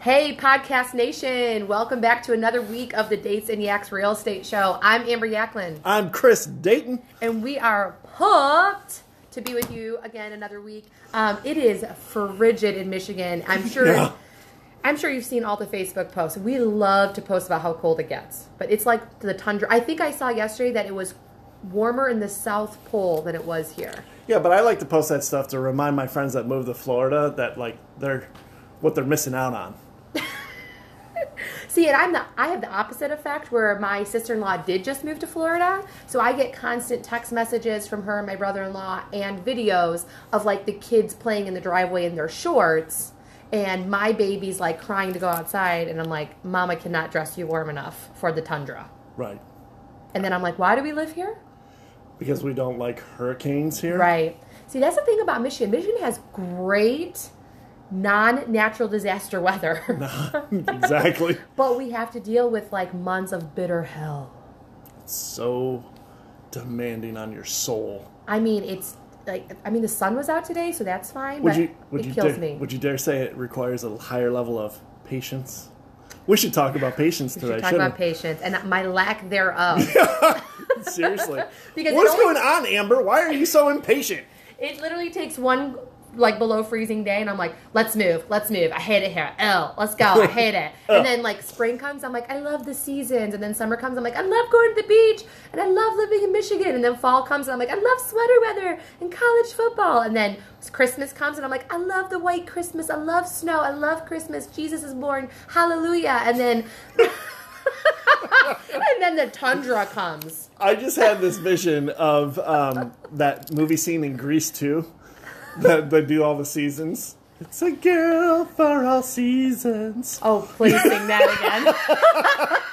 Hey, Podcast Nation. Welcome back to another week of the Dates and Yaks Real Estate Show. I'm Amber Yaklin, I'm Chris Deighton. and we are pumped to be with you again another week. Um, it is frigid in Michigan. I'm sure. Yeah. I'm sure you've seen all the Facebook posts. We love to post about how cold it gets, but it's like the tundra. I think I saw yesterday that it was warmer in the South Pole than it was here. Yeah, but I like to post that stuff to remind my friends that moved to Florida that like they're what they're missing out on. See, and I'm the I have the opposite effect where my sister in law did just move to Florida, so I get constant text messages from her and my brother in law and videos of like the kids playing in the driveway in their shorts, and my baby's like crying to go outside, and I'm like, Mama cannot dress you warm enough for the tundra, Right. and then I'm like, Why do we live here? Because we don't like hurricanes here. Right. See, that's the thing about Michigan. Michigan has great non-natural disaster weather, exactly. but we have to deal with like months of bitter hell. It's so demanding on your soul. I mean, it's like I mean, the sun was out today, so that's fine. Would but you would it you kills dare, me. would you dare say it requires a higher level of patience? We should talk about patience we today. should talk about patience and my lack thereof. Seriously. Because What's only- going on, Amber? Why are you so impatient? it literally takes one like below freezing day, and I'm like, let's move, let's move. I hate it here. L, let's go. I hate it. And then like spring comes, I'm like, I love the seasons. And then summer comes, I'm like, I love going to the beach, and I love living in Michigan. And then fall comes, and I'm like, I love sweater weather and college football. And then Christmas comes, and I'm like, I love the white Christmas. I love snow. I love Christmas. Jesus is born. Hallelujah. And then. and then the tundra comes. I just had this vision of um, that movie scene in Grease 2 that they do all the seasons. It's a girl for all seasons. Oh, please sing that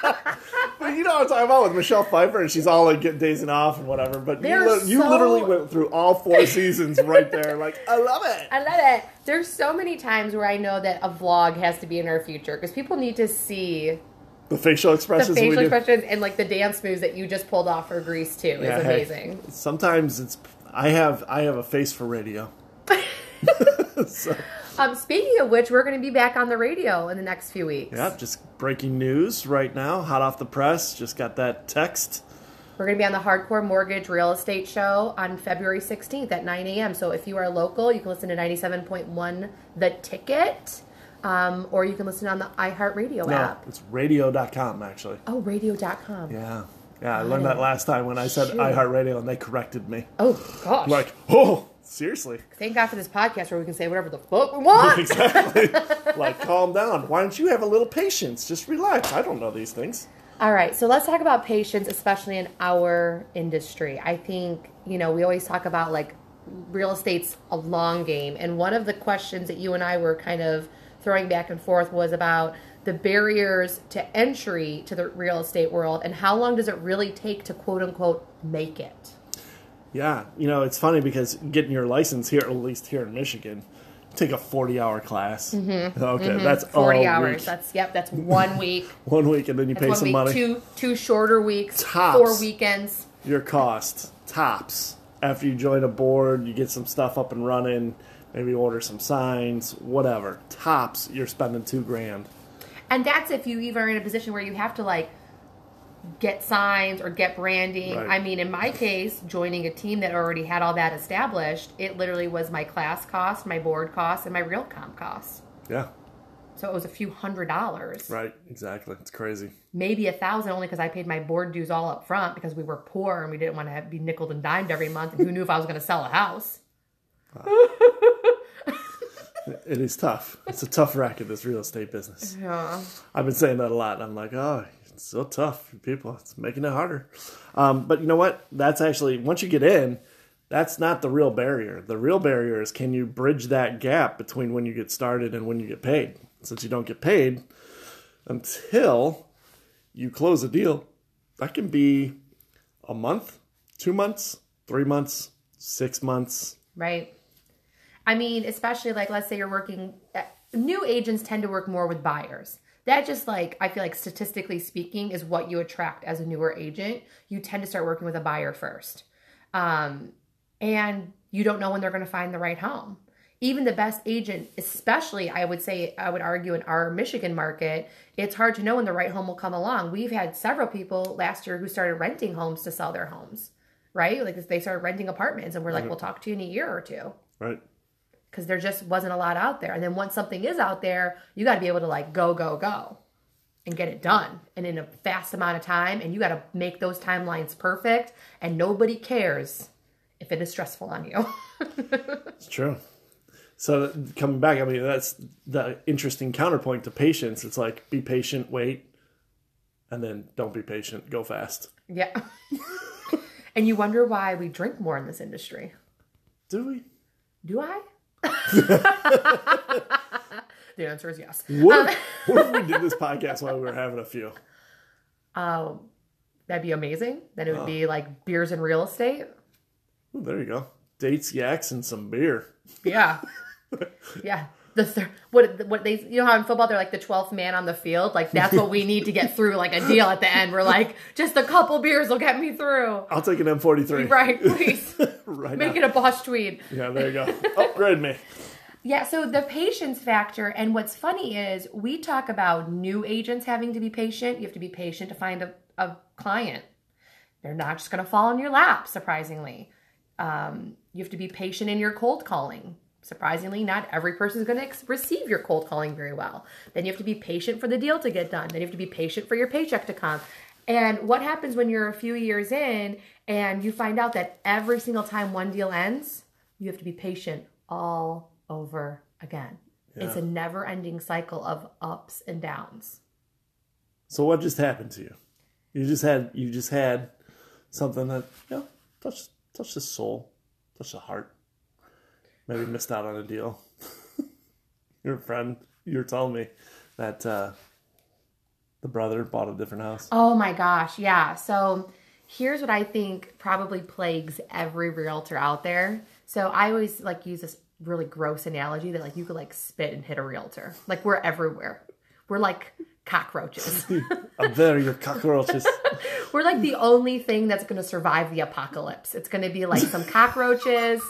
again. But you know what I'm talking about with Michelle Pfeiffer, and she's all like getting dazing off and whatever. But you, li- you literally went through all four seasons right there. Like, I love it. I love it. There's so many times where I know that a vlog has to be in our future because people need to see The facial the expressions we facial expressions and like the dance moves that you just pulled off for Grease 2 is Yeah, hey, amazing. sometimes it's I have I have a face for radio. so, Um, speaking of which, we're going to be back on the radio in the next few weeks. yeah, just breaking news right now, hot off the press. Just got that text. We're going to be on the Hardcore Mortgage Real Estate Show on February 16th at 9 a.m. So if you are local, you can listen to 97.1 The Ticket, um, or you can listen on the iHeartRadio No, app. it's radio.com actually. Oh, radio.com. Yeah. Yeah, I learned that last time when I said Shoot. iHeartRadio and they corrected me. Oh, gosh. Like, oh, seriously? Thank God for this podcast where we can say whatever the fuck we want. Exactly. like, calm down. Why don't you have a little patience? Just relax. I don't know these things. All right, so let's talk about patience, especially in our industry. I think, you know, we always talk about like real estate's a long game. And one of the questions that you and I were kind of throwing back and forth was about the barriers to entry to the real estate world and how long does it really take to quote unquote make it? Yeah, you know, it's funny because getting your license here, at least here in Michigan, take a 40 hour class. Mm-hmm. Okay, that's 40 all hours. week. That's, yep, that's one week. One week, and then you That's pay some week. money. Two, two shorter weeks, Tops. four weekends. Your cost, tops. After you join a board, you get some stuff up and running, maybe order some signs, whatever. Tops, you're spending two grand. And that's if you even are in a position where you have to like get signs or get branding. Right. I mean, in my case, joining a team that already had all that established, it literally was my class cost, my board cost, and my Realcomp cost. Yeah, So it was a few hundred dollars, right, exactly. It's crazy. maybe a thousand, only because I paid my board dues all up front because we were poor and we didn't want to have, be nickel and dimed every month. And who knew if I was going to sell a house? It is tough. It's a tough racket, this real estate business. Yeah. I've been saying that a lot. I'm like, oh, it's so tough for people. It's making it harder. Um, but you know what? That's actually, once you get in, that's not the real barrier. The real barrier is can you bridge that gap between when you get started and when you get paid? Since you don't get paid until you close a deal, that can be a month, two months, three months, six months. Right. I mean, especially like, let's say you're working, uh, new agents tend to work more with buyers. That just like, I feel like statistically speaking, is what you attract as a newer agent. You tend to start working with a buyer first. Um, and you don't know when they're going to find the right home. even the best agent, especially I would say, I would argue in our Michigan market, it's hard to know when the right home will come along. We've had several people last year who started renting homes to sell their homes, right? Like they started renting apartments, and we're like, we'll talk to you in a year or two Right. Because there just wasn't a lot out there. And then once something is out there, you got to be able to like go, go, go and get it done and in a fast amount of time. And you got to make those timelines perfect. And nobody cares if it is stressful on you. It's true. So coming back, I mean, that's the interesting counterpoint to patience. It's like be patient, wait, and then don't be patient, go fast. yeah. and you wonder why we drink more in this industry. Do we? Do I? The answer is yes. What, if, what if we did this podcast while we were having a few? Um, that'd be amazing. Then it Oh. would be like beers and real estate. Ooh, there you go. Dates, yaks, and some beer. Yeah. yeah. The thir- what what they you know how in football they're like the twelfth man on the field? Like that's what we need to get through like a deal at the end. We're like just a couple beers will get me through. I'll take an M43. right please. Right make now. it a boss tweed Yeah, there you go. Upgrade me. yeah so the patience factor and what's funny is we talk about new agents having to be patient. You have to be patient to find a, a client. They're not just going to fall in your lap surprisingly. Um, you have to be patient in your cold calling surprisingly not every person is going to ex- receive your cold calling very well. Then you have to be patient for the deal to get done. Then you have to be patient for your paycheck to come. And what happens when you're a few years in and you find out that every single time one deal ends you have to be patient all over again. It's a never ending cycle of ups and downs. So what just happened to you? You just had you just had something that you know touched touched the soul, touched the heart. Maybe missed out on a deal. Your friend, you were telling me that uh, the brother bought a different house. Oh my gosh, yeah. So here's what I think probably plagues every realtor out there. So I always like use this really gross analogy that like you could like spit and hit a realtor. Like we're everywhere. We're like cockroaches. Up there, your cockroaches. we're like the only thing that's going to survive the apocalypse. It's going to be like some cockroaches,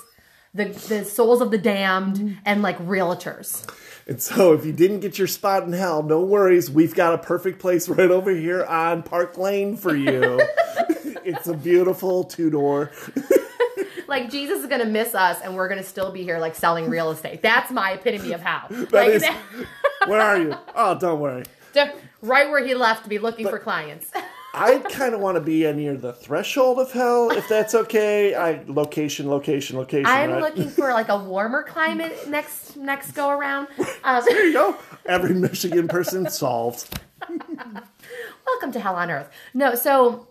the the souls of the damned mm-hmm. and like realtors. And so, if you didn't get your spot in hell, no worries. We've got a perfect place right over here on Park Lane for you. it's a beautiful two door. Like Jesus is going to miss us and we're going to still be here like selling real estate. That's my epitome of how. That like is. Where are you? Oh, don't worry. right where he left to be looking for clients. I kind of want to be near the threshold of hell, if that's okay. I location, location, location. I'm right? looking for like a warmer climate next next go around. Um, There you go. Every Michigan person solved. welcome to hell on earth. No, so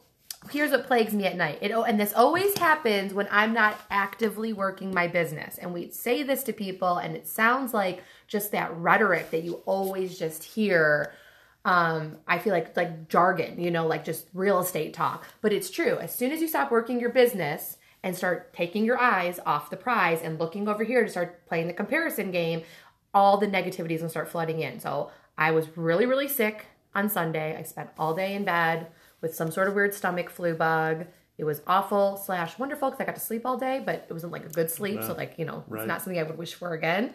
here's what plagues me at night. It and this always happens when I'm not actively working my business. And we say this to people, and it sounds like just that rhetoric that you always just hear. Um, I feel like like jargon, you know, like just real estate talk. But it's true. As soon as you stop working your business and start taking your eyes off the prize and looking over here to start playing the comparison game, all the negativity is gonna start flooding in. So I was really, really sick on Sunday. I spent all day in bed with some sort of weird stomach flu bug. It was awful slash wonderful because I got to sleep all day, but it wasn't like a good sleep. So like you know, Right. it's not something I would wish for again.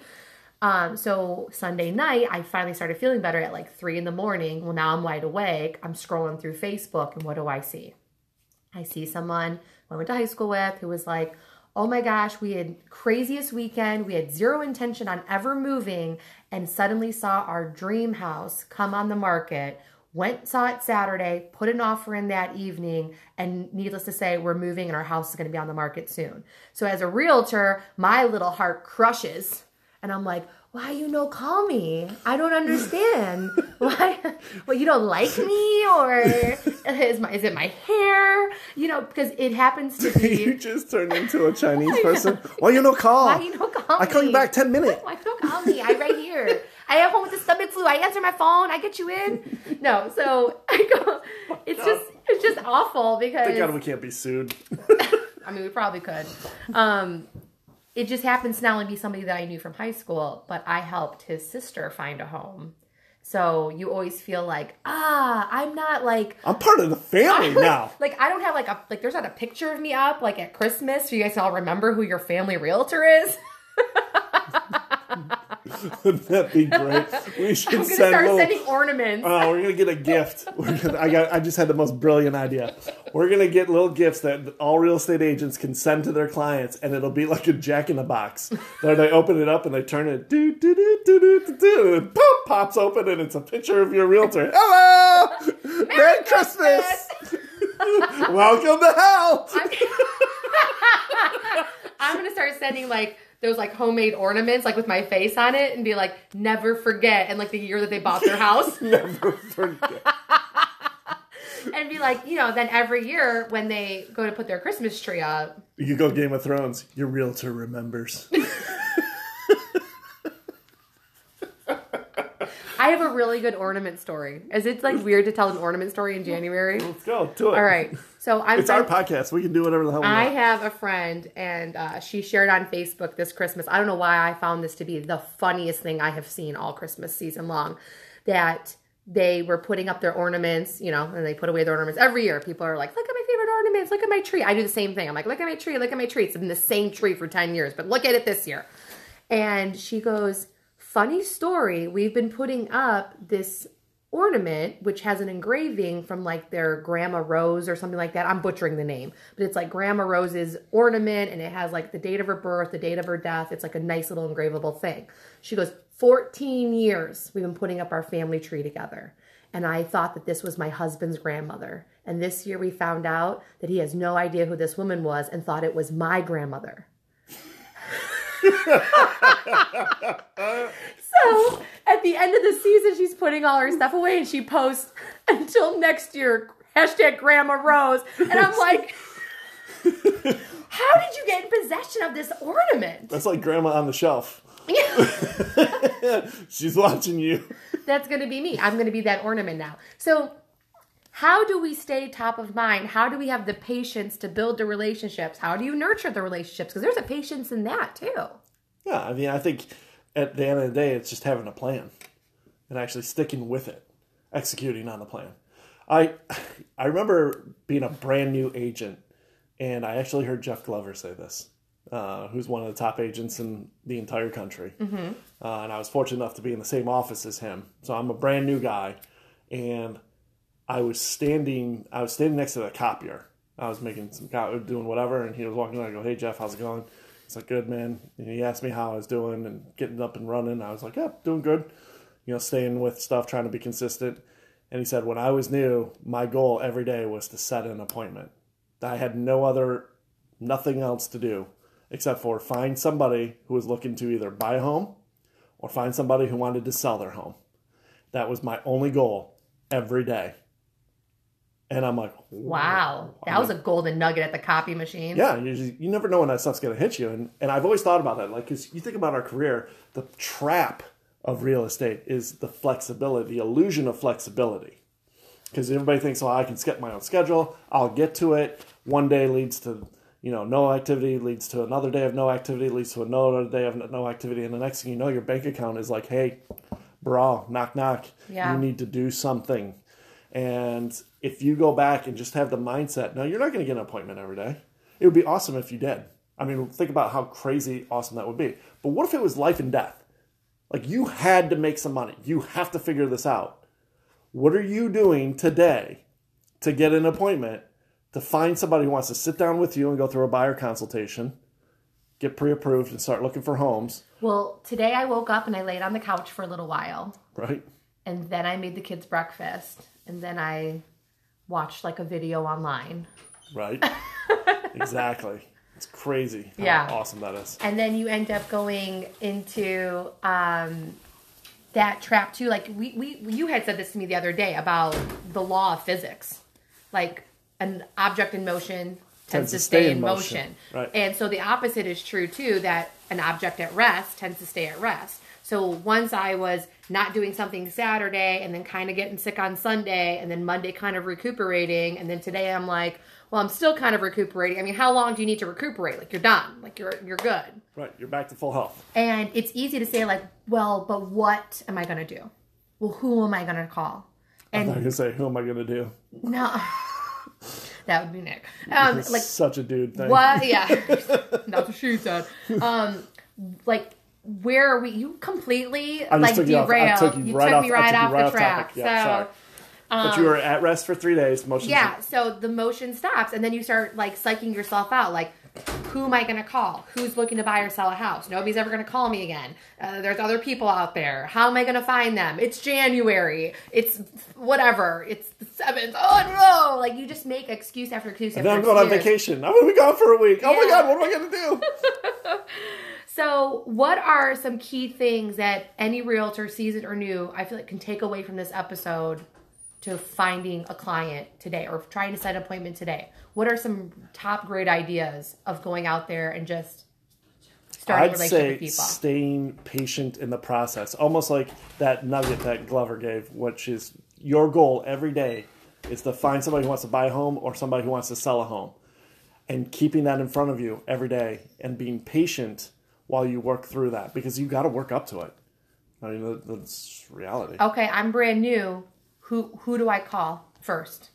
Um, so Sunday night, I finally started feeling better at like three in the morning. Well, now I'm wide awake. I'm scrolling through Facebook, and what do I see? I see someone I went to high school with who was like, Oh my gosh, we had craziest weekend. We had zero intention on ever moving and suddenly saw our dream house come on the market. Went saw it Saturday, put an offer in that evening, and needless to say, we're moving and our house is going to be on the market soon. So as a realtor, my little heart crushes and I'm like, why you no call me? I don't understand. why? Well, you don't like me, or is my is it my hair? You know, because it happens to be. you just turned into a Chinese person. Why you no call? Why you no call me? I call you back 10 minutes. Why you don't call me? I right here. I am home with the stomach flu. I answer my phone. I get you in. No, so I go. It's just it's just awful because Thank God we can't be sued. I mean, we probably could. Um, it just happens to not only be somebody that I knew from high school, but I helped his sister find a home. So you always feel like, ah, I'm not like I'm part of the family now. like I don't have like a like there's not a picture of me up like at Christmas so you guys all remember who your family realtor is. Wouldn't that be great? We should I'm gonna send start little, sending ornaments. Oh, we're gonna get a gift. Gonna, I got. I just had the most brilliant idea. We're gonna get little gifts that all real estate agents can send to their clients, and it'll be like a Jack in the Box. Where they open it up and they turn it, do do do do do do, do and pop pops open, and it's a picture of your realtor. Hello, Merry, Christmas. Welcome to hell. I'm gonna start sending like those like homemade ornaments like with my face on it and be like never forget and like the year that they bought their house Never forget. and be like you know then every year when they go to put their christmas tree up You go Game of Thrones. Your realtor remembers. i have a really good ornament story is it like weird to tell an ornament story in january Let's go to it. all right so i'm It's our podcast. We can do whatever the hell we want. I want. have a friend, and uh, she shared on Facebook this Christmas. I don't know why I found this to be the funniest thing I have seen all Christmas season long. That they were putting up their ornaments, you know, and they put away their ornaments every year. People are like, "Look at my favorite ornaments! Look at my tree!" I do the same thing. I'm like, "Look at my tree! Look at my tree!" It's been the same tree for ten years, but look at it this year. And she goes, "Funny story. We've been putting up this." ornament which has an engraving from like their grandma rose or something like that i'm butchering the name but it's like grandma rose's ornament and it has like the date of her birth the date of her death it's like a nice little engravable thing she goes 14 years we've been putting up our family tree together and i thought that this was my husband's grandmother and this year we found out that he has no idea who this woman was and thought it was my grandmother So at the end of the season, she's putting all her stuff away and she posts until next year, hashtag Grandma Rose. And I'm like, how did you get in possession of this ornament? That's like grandma on the shelf. She's watching you. That's going to be me. I'm going to be that ornament now. So, how do we stay top of mind? How do we have the patience to build the relationships? How do you nurture the relationships? Because there's a patience in that too. Yeah, I mean, I think at the end of the day, it's just having a plan and actually sticking with it, executing on the plan. I I remember being a brand new agent, and I actually heard Jeff Glover say this, uh, who's one of the top agents in the entire country. Mm-hmm. Uh, and I was fortunate enough to be in the same office as him. So I'm a brand new guy, and I was standing. I was standing next to the copier. I was making some doing whatever, and he was walking. Around. I go, "Hey Jeff, how's it going?" He's like, "Good, man." And he asked me how I was doing and getting up and running. I was like, "Yeah, doing good." You know, staying with stuff, trying to be consistent. And he said, when I was new, my goal every day was to set an appointment. I had no other, nothing else to do except for find somebody who was looking to either buy a home or find somebody who wanted to sell their home. That was my only goal every day. And I'm like, Wow. That was a golden nugget at the copy machine. yeah, you, just- you never know when that stuff's going to hit you. And, and I've always thought about that. Like, because you think about our career, the trap of real estate is the flexibility, the illusion of flexibility. Because everybody thinks, well, I can set my own schedule, I'll get to it. One day leads to, you know, no activity, leads to another day of no activity, leads to another day of no activity. And the next thing you know, your bank account is like, hey, bro, knock, knock. Yeah. You need to do something. And if you go back and just have the mindset, no, you're not going to get an appointment every day. It would be awesome if you did. I mean, think about how crazy awesome that would be. But what if it was life and death? Like you had to make some money. You have to figure this out. What are you doing today to get an appointment to find somebody who wants to sit down with you and go through a buyer consultation, get pre approved, and start looking for homes, Well, today I woke up and I laid on the couch for a little while. right? And then I made the kids breakfast. And then I watched like a video online. Right? exactly. It's crazy how Yeah. awesome that is. And then you end up going into um, that trap too. Like we, we you had said this to me the other day about the law of physics. Like an object in motion tends, to stay, in motion. Right. And so the opposite is true too, that an object at rest tends to stay at rest. So once I was not doing something Saturday and then kind of getting sick on Sunday and then Monday kind of recuperating and then today I'm like, well, I'm still kind of recuperating. I mean, how long do you need to recuperate? Like you're done. Like you're you're good. Right. You're back to full health. And it's easy to say like, well, but what am I going to do? Well, who am I going to call? And I'm not going to say, who am I going to do? no, that would be Nick. Um, like such a dude thing. what? Yeah, that's what she said. Um, like where are we? You completely I like off- I took you you right took off- me right off right the off track. topic. Yeah, so sorry. but you were at rest for three days. Motion. yeah, so the motion stops, and then you start like psyching yourself out. Like, who am I going to call? Who's looking to buy or sell a house? Nobody's ever going to call me again. Uh, there's other people out there. How am I going to find them? It's January. It's whatever. It's the seventh. Oh no! Like you just make excuse after excuse. And after then I'm going on vacation. I'm going to be gone for a week. Oh my god, what am I going to do? So, what are some key things that any realtor, seasoned or new, I feel like can take away from this episode to finding a client today or trying to set an appointment today? What are some top great ideas of going out there and just starting a I'd relationship say with people? staying patient in the process, almost like that nugget that Glover gave, which is your goal every day is to find somebody who wants to buy a home or somebody who wants to sell a home, and keeping that in front of you every day and being patient while you work through that because you got to work up to it. I mean, that's reality. Okay, I'm brand new. Who who do I call first?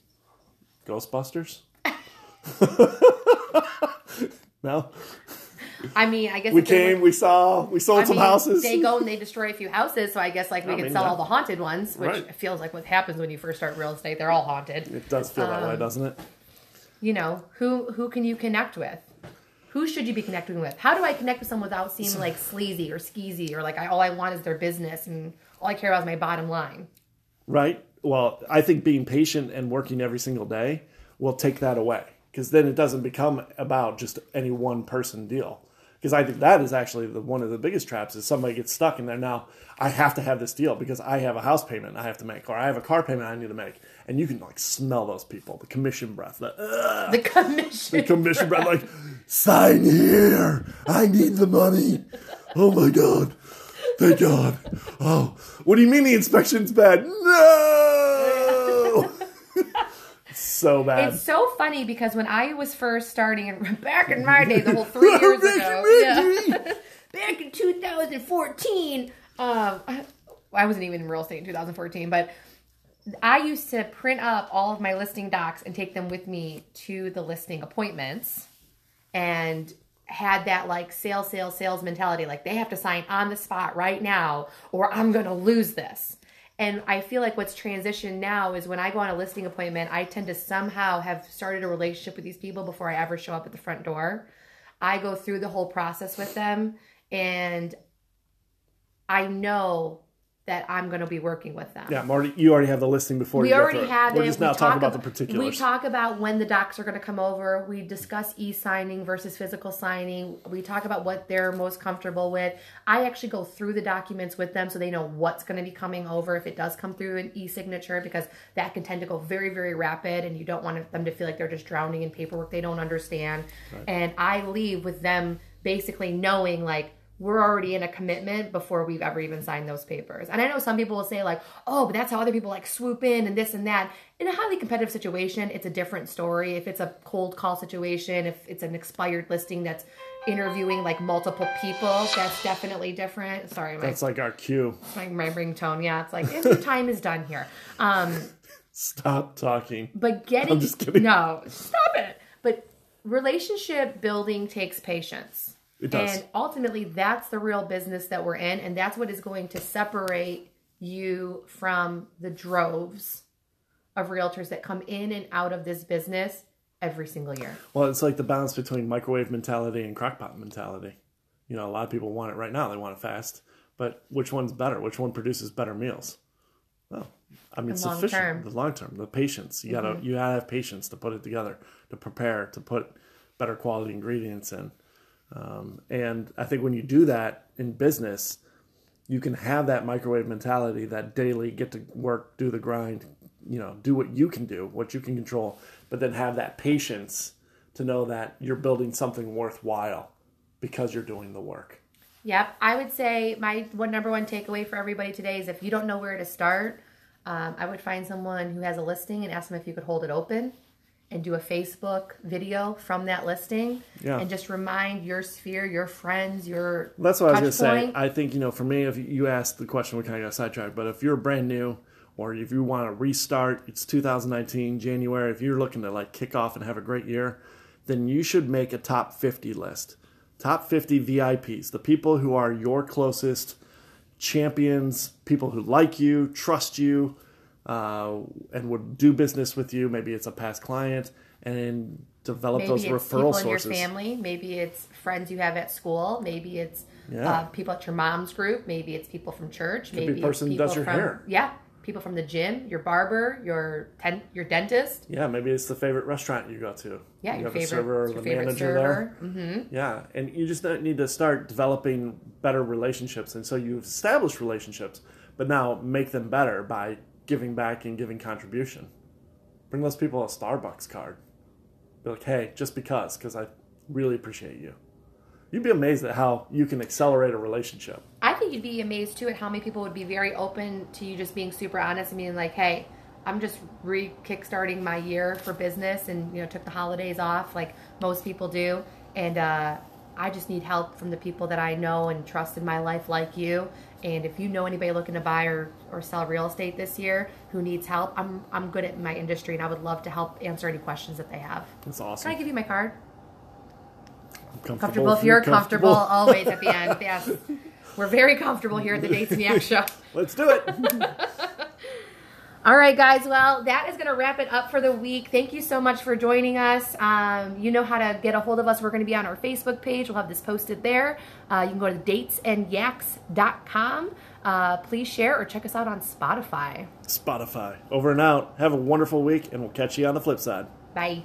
Ghostbusters. no, I mean, I guess we came, were- we saw, we sold I some mean, houses. They go and they destroy a few houses, so I guess like we I could mean, sell all the haunted ones, which Right. feels like what happens when you first start real estate. They're all haunted. It does feel that way, Um, doesn't it? you know who who can you connect with who should you be connecting with how do i connect with someone without seeming like sleazy or skeezy or like I, all i want is their business and all i care about is my bottom line Right. Well, I think being patient and working every single day will take that away because then it doesn't become about just any one person deal. Because I think that is actually the, one of the biggest traps is somebody gets stuck in there. Now I have to have this deal because I have a house payment I have to make, or I have a car payment I need to make, and you can like smell those people, the commission breath, the, ugh, the commission the commission breath, like sign here, I need the money. Oh my god, thank God. Oh, what do you mean the inspection's bad? No. So bad. it's so funny because when i was first starting and back in my day the whole three years ago yeah. back in 2014 um I, I wasn't even in real estate in 2014 but I used to print up all of my listing docs and take them with me to the listing appointments and had that like sales, sales, sales mentality. Like they have to sign on the spot right now or I'm going to lose this. And I feel like what's transitioned now is when I go on a listing appointment, I tend to somehow have started a relationship with these people before I ever show up at the front door. I go through the whole process with them and I know that I'm going to be working with them. yeah, Marty, you already have the listing before We already through it. have We're just We now talking about the particulars. We talk about when the docs are going to come over. We discuss e-signing versus physical signing. We talk about what they're most comfortable with. I actually go through the documents with them so they know what's going to be coming over if it does come through an e-signature because that can tend to go very very rapid and you don't want them to feel like they're just drowning in paperwork they don't understand. And I leave with them basically knowing like we're already in a commitment before we've ever even signed those papers. And I know some people will say like, "Oh, but that's how other people like swoop in and this and that." In a highly competitive situation, it's a different story. If it's a cold call situation, if it's an expired listing that's interviewing like multiple people, that's definitely different. Sorry, my That's like our cue. It's like my, my ringtone. Yeah, it's like your time is done here. Um, Stop talking. but getting I'm just kidding. no, stop it. But relationship building takes patience. It does. And ultimately that's the real business that we're in and that's what is going to separate you from the droves of realtors that come in and out of this business every single year. Well, it's like the balance between microwave mentality and crockpot mentality. You know, a lot of people want it right now; they want it fast. But which one's better? Which one produces better meals? Well, I mean, The long sufficient. term. Mm-hmm. The long term, the patience. You gotta, you gotta have patience to put it together, to prepare, to put better quality ingredients in. Um, and I think when you do that in business, you can have that microwave mentality, that daily get to work, do the grind, you know, do what you can do, what you can control, but then have that patience to know that you're building something worthwhile because you're doing the work. Yep, I would say my one number one takeaway for everybody today is if you don't know where to start, um, I would find someone who has a listing and ask them if you could hold it open and do a Facebook video from that listing Yeah. and just remind your sphere, your friends, your That's what I was going to say. I think, you know, for me, if you asked the question, we kind of got sidetracked, but if you're brand new or if you want to restart, it's 2019, January, if you're looking to like kick off and have a great year, then you should make a top 50 list. top 50 VIPs, the people who are your closest champions, people who like you, trust you, uh, and would do business with you. Maybe it's a past client, and develop Maybe those it's referral people sources. in your family. Maybe it's friends you have at school. Maybe it's Yeah. uh, people at your mom's group. Maybe it's people from church. a maybe person it's people does your from, hair. Yeah, people from the gym, your barber, your ten, your dentist. Yeah, maybe it's the favorite restaurant you go to. Yeah, you your have a favorite, server or the manager server. there. Mm-hmm. Yeah, and you just need to start developing better relationships. And so you've established relationships, but now make them better by giving back and giving contribution. Bring those people a Starbucks card. Be like, hey, just because, because I really appreciate you. You'd be amazed at how you can accelerate a relationship. I think you'd be amazed too at how many people would be very open to you just being super honest and being like, "Hey, I'm just re kickstarting my year for business, and you know, took the holidays off like most people do, and uh, I just need help from the people that I know and trust in my life, like you. And if you know anybody looking to buy or, or sell real estate this year who needs help, I'm I'm good at my industry, and I would love to help answer any questions that they have. That's awesome. Can. I give you my card? comfortable, Comfortable if you're comfortable, always at the end. Yes. We're very comfortable here at the Dates and Yak Show. Let's do it. All right, guys. Well, that is going to wrap it up for the week. Thank you so much for joining us. Um, you know how to get a hold of us. We're going to be on our Facebook page. We'll have this posted there. Uh, you can go to datesandyaks.com. Uh, please share or check us out on Spotify. Spotify. Over and out. Have a wonderful week, and we'll catch you on the flip side. Bye.